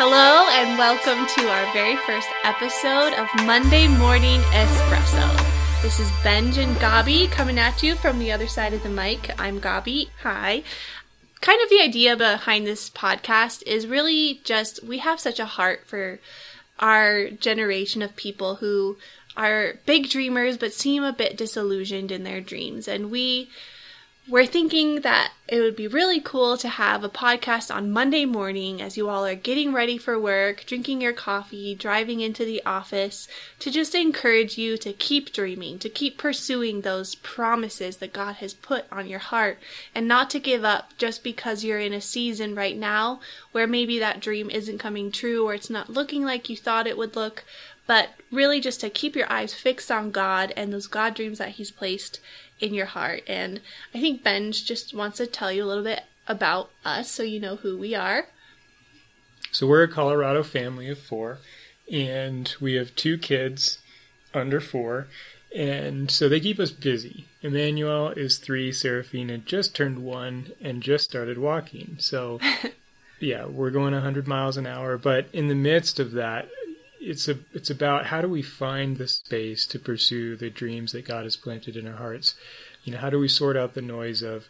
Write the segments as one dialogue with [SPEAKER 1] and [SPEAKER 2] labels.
[SPEAKER 1] Hello, and welcome to our very first episode of Monday Morning Espresso. This is Benj and Gabi coming at you from the other side of the mic. I'm Gabi. Hi. Kind of the idea behind this podcast is really just we have such a heart for our generation of people who are big dreamers but seem a bit disillusioned in their dreams. And we we're thinking that it would be really cool to have a podcast on Monday morning as you all are getting ready for work, drinking your coffee, driving into the office, to just encourage you to keep dreaming, to keep pursuing those promises that God has put on your heart, and not to give up just because you're in a season right now where maybe that dream isn't coming true or it's not looking like you thought it would look, but really just to keep your eyes fixed on God and those God dreams that He's placed in your heart. And I think Benj just wants to tell you a little bit about us so you know who we are.
[SPEAKER 2] So we're a Colorado family of four, and we have two kids under four, and so they keep us busy. Emmanuel is three, Seraphina just turned one and just started walking. So, yeah, we're going 100 miles an hour, but in the midst of that, it's a it's about how do we find the space to pursue the dreams that God has planted in our hearts. You know, how do we sort out the noise of,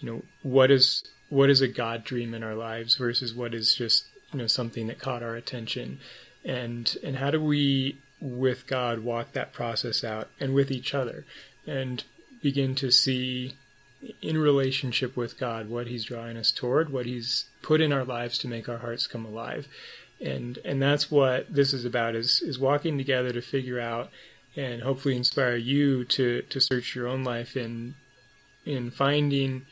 [SPEAKER 2] you know, what is what is a God dream in our lives versus what is just you know something that caught our attention, and and how do we with God walk that process out and with each other, and begin to see in relationship with God what He's drawing us toward, what He's put in our lives to make our hearts come alive and and that's what this is about is is walking together to figure out and hopefully inspire you to to search your own life in in finding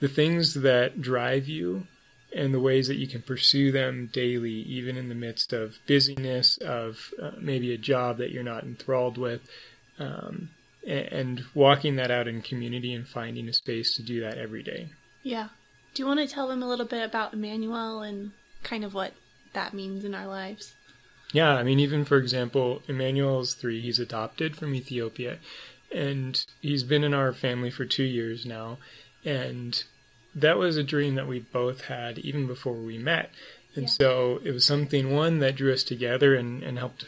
[SPEAKER 2] the things that drive you and the ways that you can pursue them daily even in the midst of busyness of uh, maybe a job that you're not enthralled with um, and, and walking that out in community and finding a space to do that every day
[SPEAKER 1] Yeah. Do you want to tell them a little bit about Emmanuel and kind of what that means in our lives?
[SPEAKER 2] Yeah, I mean, even for example, Emmanuel is three. He's adopted from Ethiopia, and he's been in our family for two years now. And that was a dream that we both had even before we met. And
[SPEAKER 1] Yeah.
[SPEAKER 2] so it was something, one, that drew us together and, and helped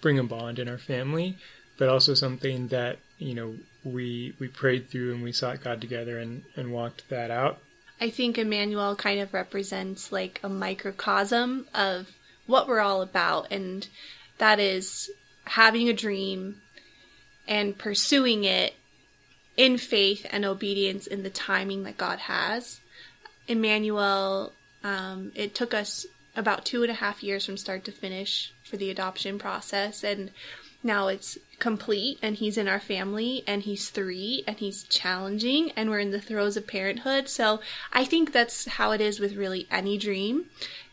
[SPEAKER 2] bring a bond in our family, but also something that, you know, we we prayed through and we sought God together and, and walked that out.
[SPEAKER 1] I think Emmanuel kind of represents like a microcosm of what we're all about, and that is having a dream and pursuing it in faith and obedience in the timing that God has. Emmanuel, um, it took us about two and a half years from start to finish for the adoption process, and now it's complete and he's in our family and he's three and he's challenging and we're in the throes of parenthood. So i think that's how it is with really any dream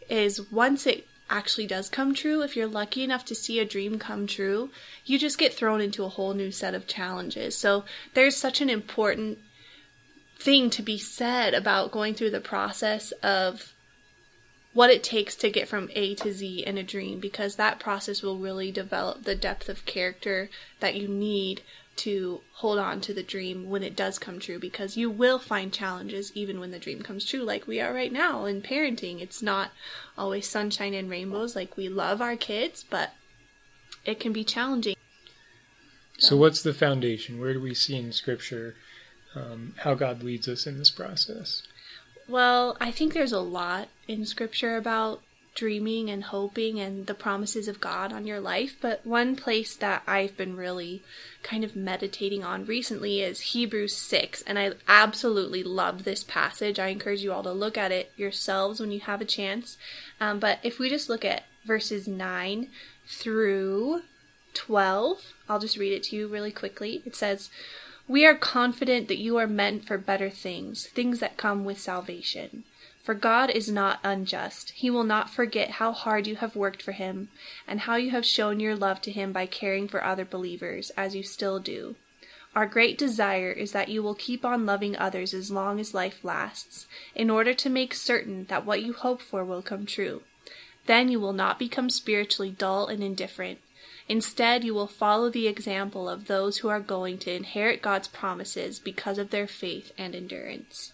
[SPEAKER 1] is once it actually does come true if you're lucky enough to see a dream come true you just get thrown into a whole new set of challenges. So there's such an important thing to be said about going through the process of what it takes to get from A to Z in a dream because that process will really develop the depth of character that you need to hold on to the dream when it does come true because you will find challenges even when the dream comes true like we are right now in parenting it's not always sunshine and rainbows like we love our kids but it can be challenging
[SPEAKER 2] So, what's the foundation? Where do we see in Scripture um, how God leads us in this process?
[SPEAKER 1] Well, I think there's a lot in scripture about dreaming and hoping and the promises of God on your life, but one place that I've been really kind of meditating on recently is Hebrews 6, and I absolutely love this passage. I encourage you all to look at it yourselves when you have a chance. Um, but if we just look at verses 9 through 12, I'll just read it to you really quickly. It says, we are confident that you are meant for better things, things that come with salvation. For God is not unjust. He will not forget how hard you have worked for Him, and how you have shown your love to Him by caring for other believers, as you still do. Our great desire is that you will keep on loving others as long as life lasts, in order to make certain that what you hope for will come true. Then you will not become spiritually dull and indifferent. Instead, you will follow the example of those who are going to inherit God's promises because of their faith and endurance.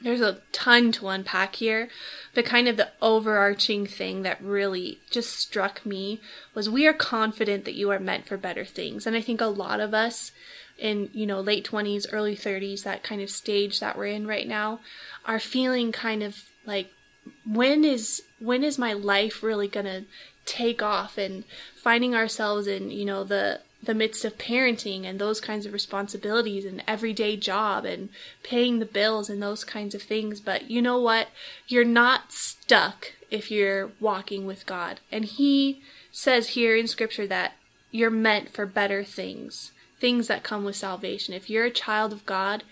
[SPEAKER 1] there's a ton to unpack here, but kind of the overarching thing that really just struck me was we are confident that you are meant for better things. And I think a lot of us in, you know, late 20s, early 30s, that kind of stage that we're in right now, are feeling kind of like when is when is my life really going to take off and finding ourselves in, you know, the the midst of parenting and those kinds of responsibilities and everyday job and paying the bills and those kinds of things. But you know what? You're not stuck if you're walking with God. And He says here in Scripture that you're meant for better things, things that come with salvation. If you're a child of God,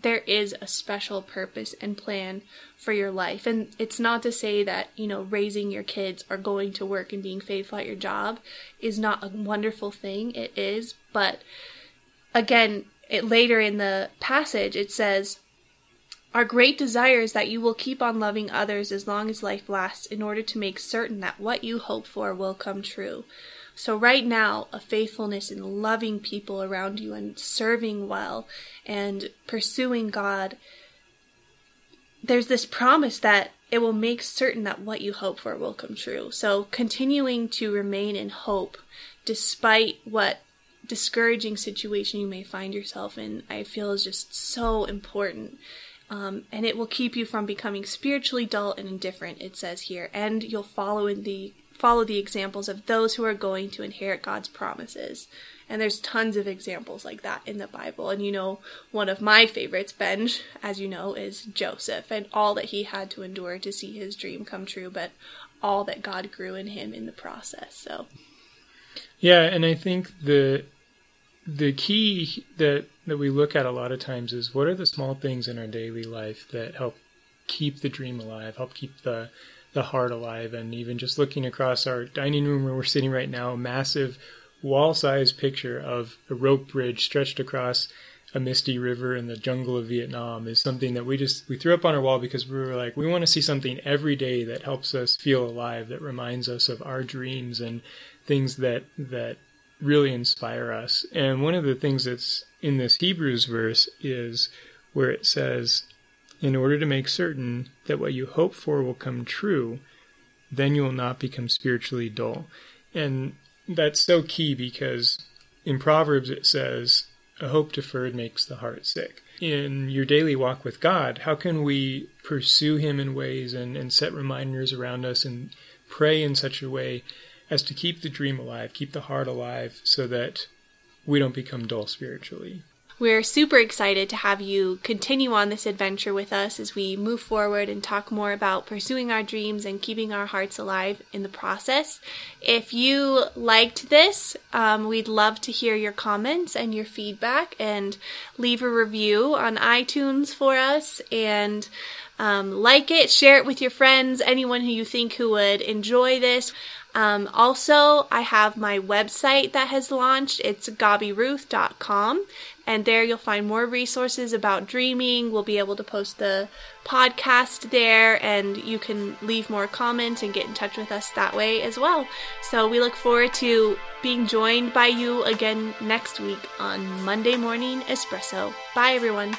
[SPEAKER 1] there is a special purpose and plan for your life. And it's not to say that, you know, raising your kids or going to work and being faithful at your job is not a wonderful thing. It is. But again, it, later in the passage, it says, Our great desire is that you will keep on loving others as long as life lasts in order to make certain that what you hope for will come true. So, right now, a faithfulness in loving people around you and serving well and pursuing God, there's this promise that it will make certain that what you hope for will come true. So, continuing to remain in hope despite what discouraging situation you may find yourself in, I feel is just so important. Um, and it will keep you from becoming spiritually dull and indifferent, it says here. And you'll follow in the follow the examples of those who are going to inherit God's promises. And there's tons of examples like that in the Bible. And you know, one of my favorites, Benj, as you know, is Joseph and all that he had to endure to see his dream come true, but all that God grew in him in the process. So
[SPEAKER 2] Yeah, and I think the the key that that we look at a lot of times is what are the small things in our daily life that help keep the dream alive, help keep the the heart alive. And even just looking across our dining room where we're sitting right now, a massive wall sized picture of a rope bridge stretched across a misty river in the jungle of Vietnam is something that we just we threw up on our wall because we were like we want to see something every day that helps us feel alive that reminds us of our dreams and things that that really inspire us. And one of the things that's in this Hebrews verse is where it says in order to make certain that what you hope for will come true, then you will not become spiritually dull. And that's so key because in Proverbs it says, a hope deferred makes the heart sick. In your daily walk with God, how can we pursue Him in ways and, and set reminders around us and pray in such a way as to keep the dream alive, keep the heart alive, so that we don't become dull spiritually?
[SPEAKER 1] We're super excited to have you continue on this adventure with us as we move forward and talk more about pursuing our dreams and keeping our hearts alive in the process. If you liked this, um, we'd love to hear your comments and your feedback and leave a review on iTunes for us and um, like it, share it with your friends, anyone who you think who would enjoy this. Um, also, I have my website that has launched. It's gabiruth.com. And there you'll find more resources about dreaming. We'll be able to post the podcast there, and you can leave more comments and get in touch with us that way as well. So we look forward to being joined by you again next week on Monday Morning Espresso. Bye, everyone.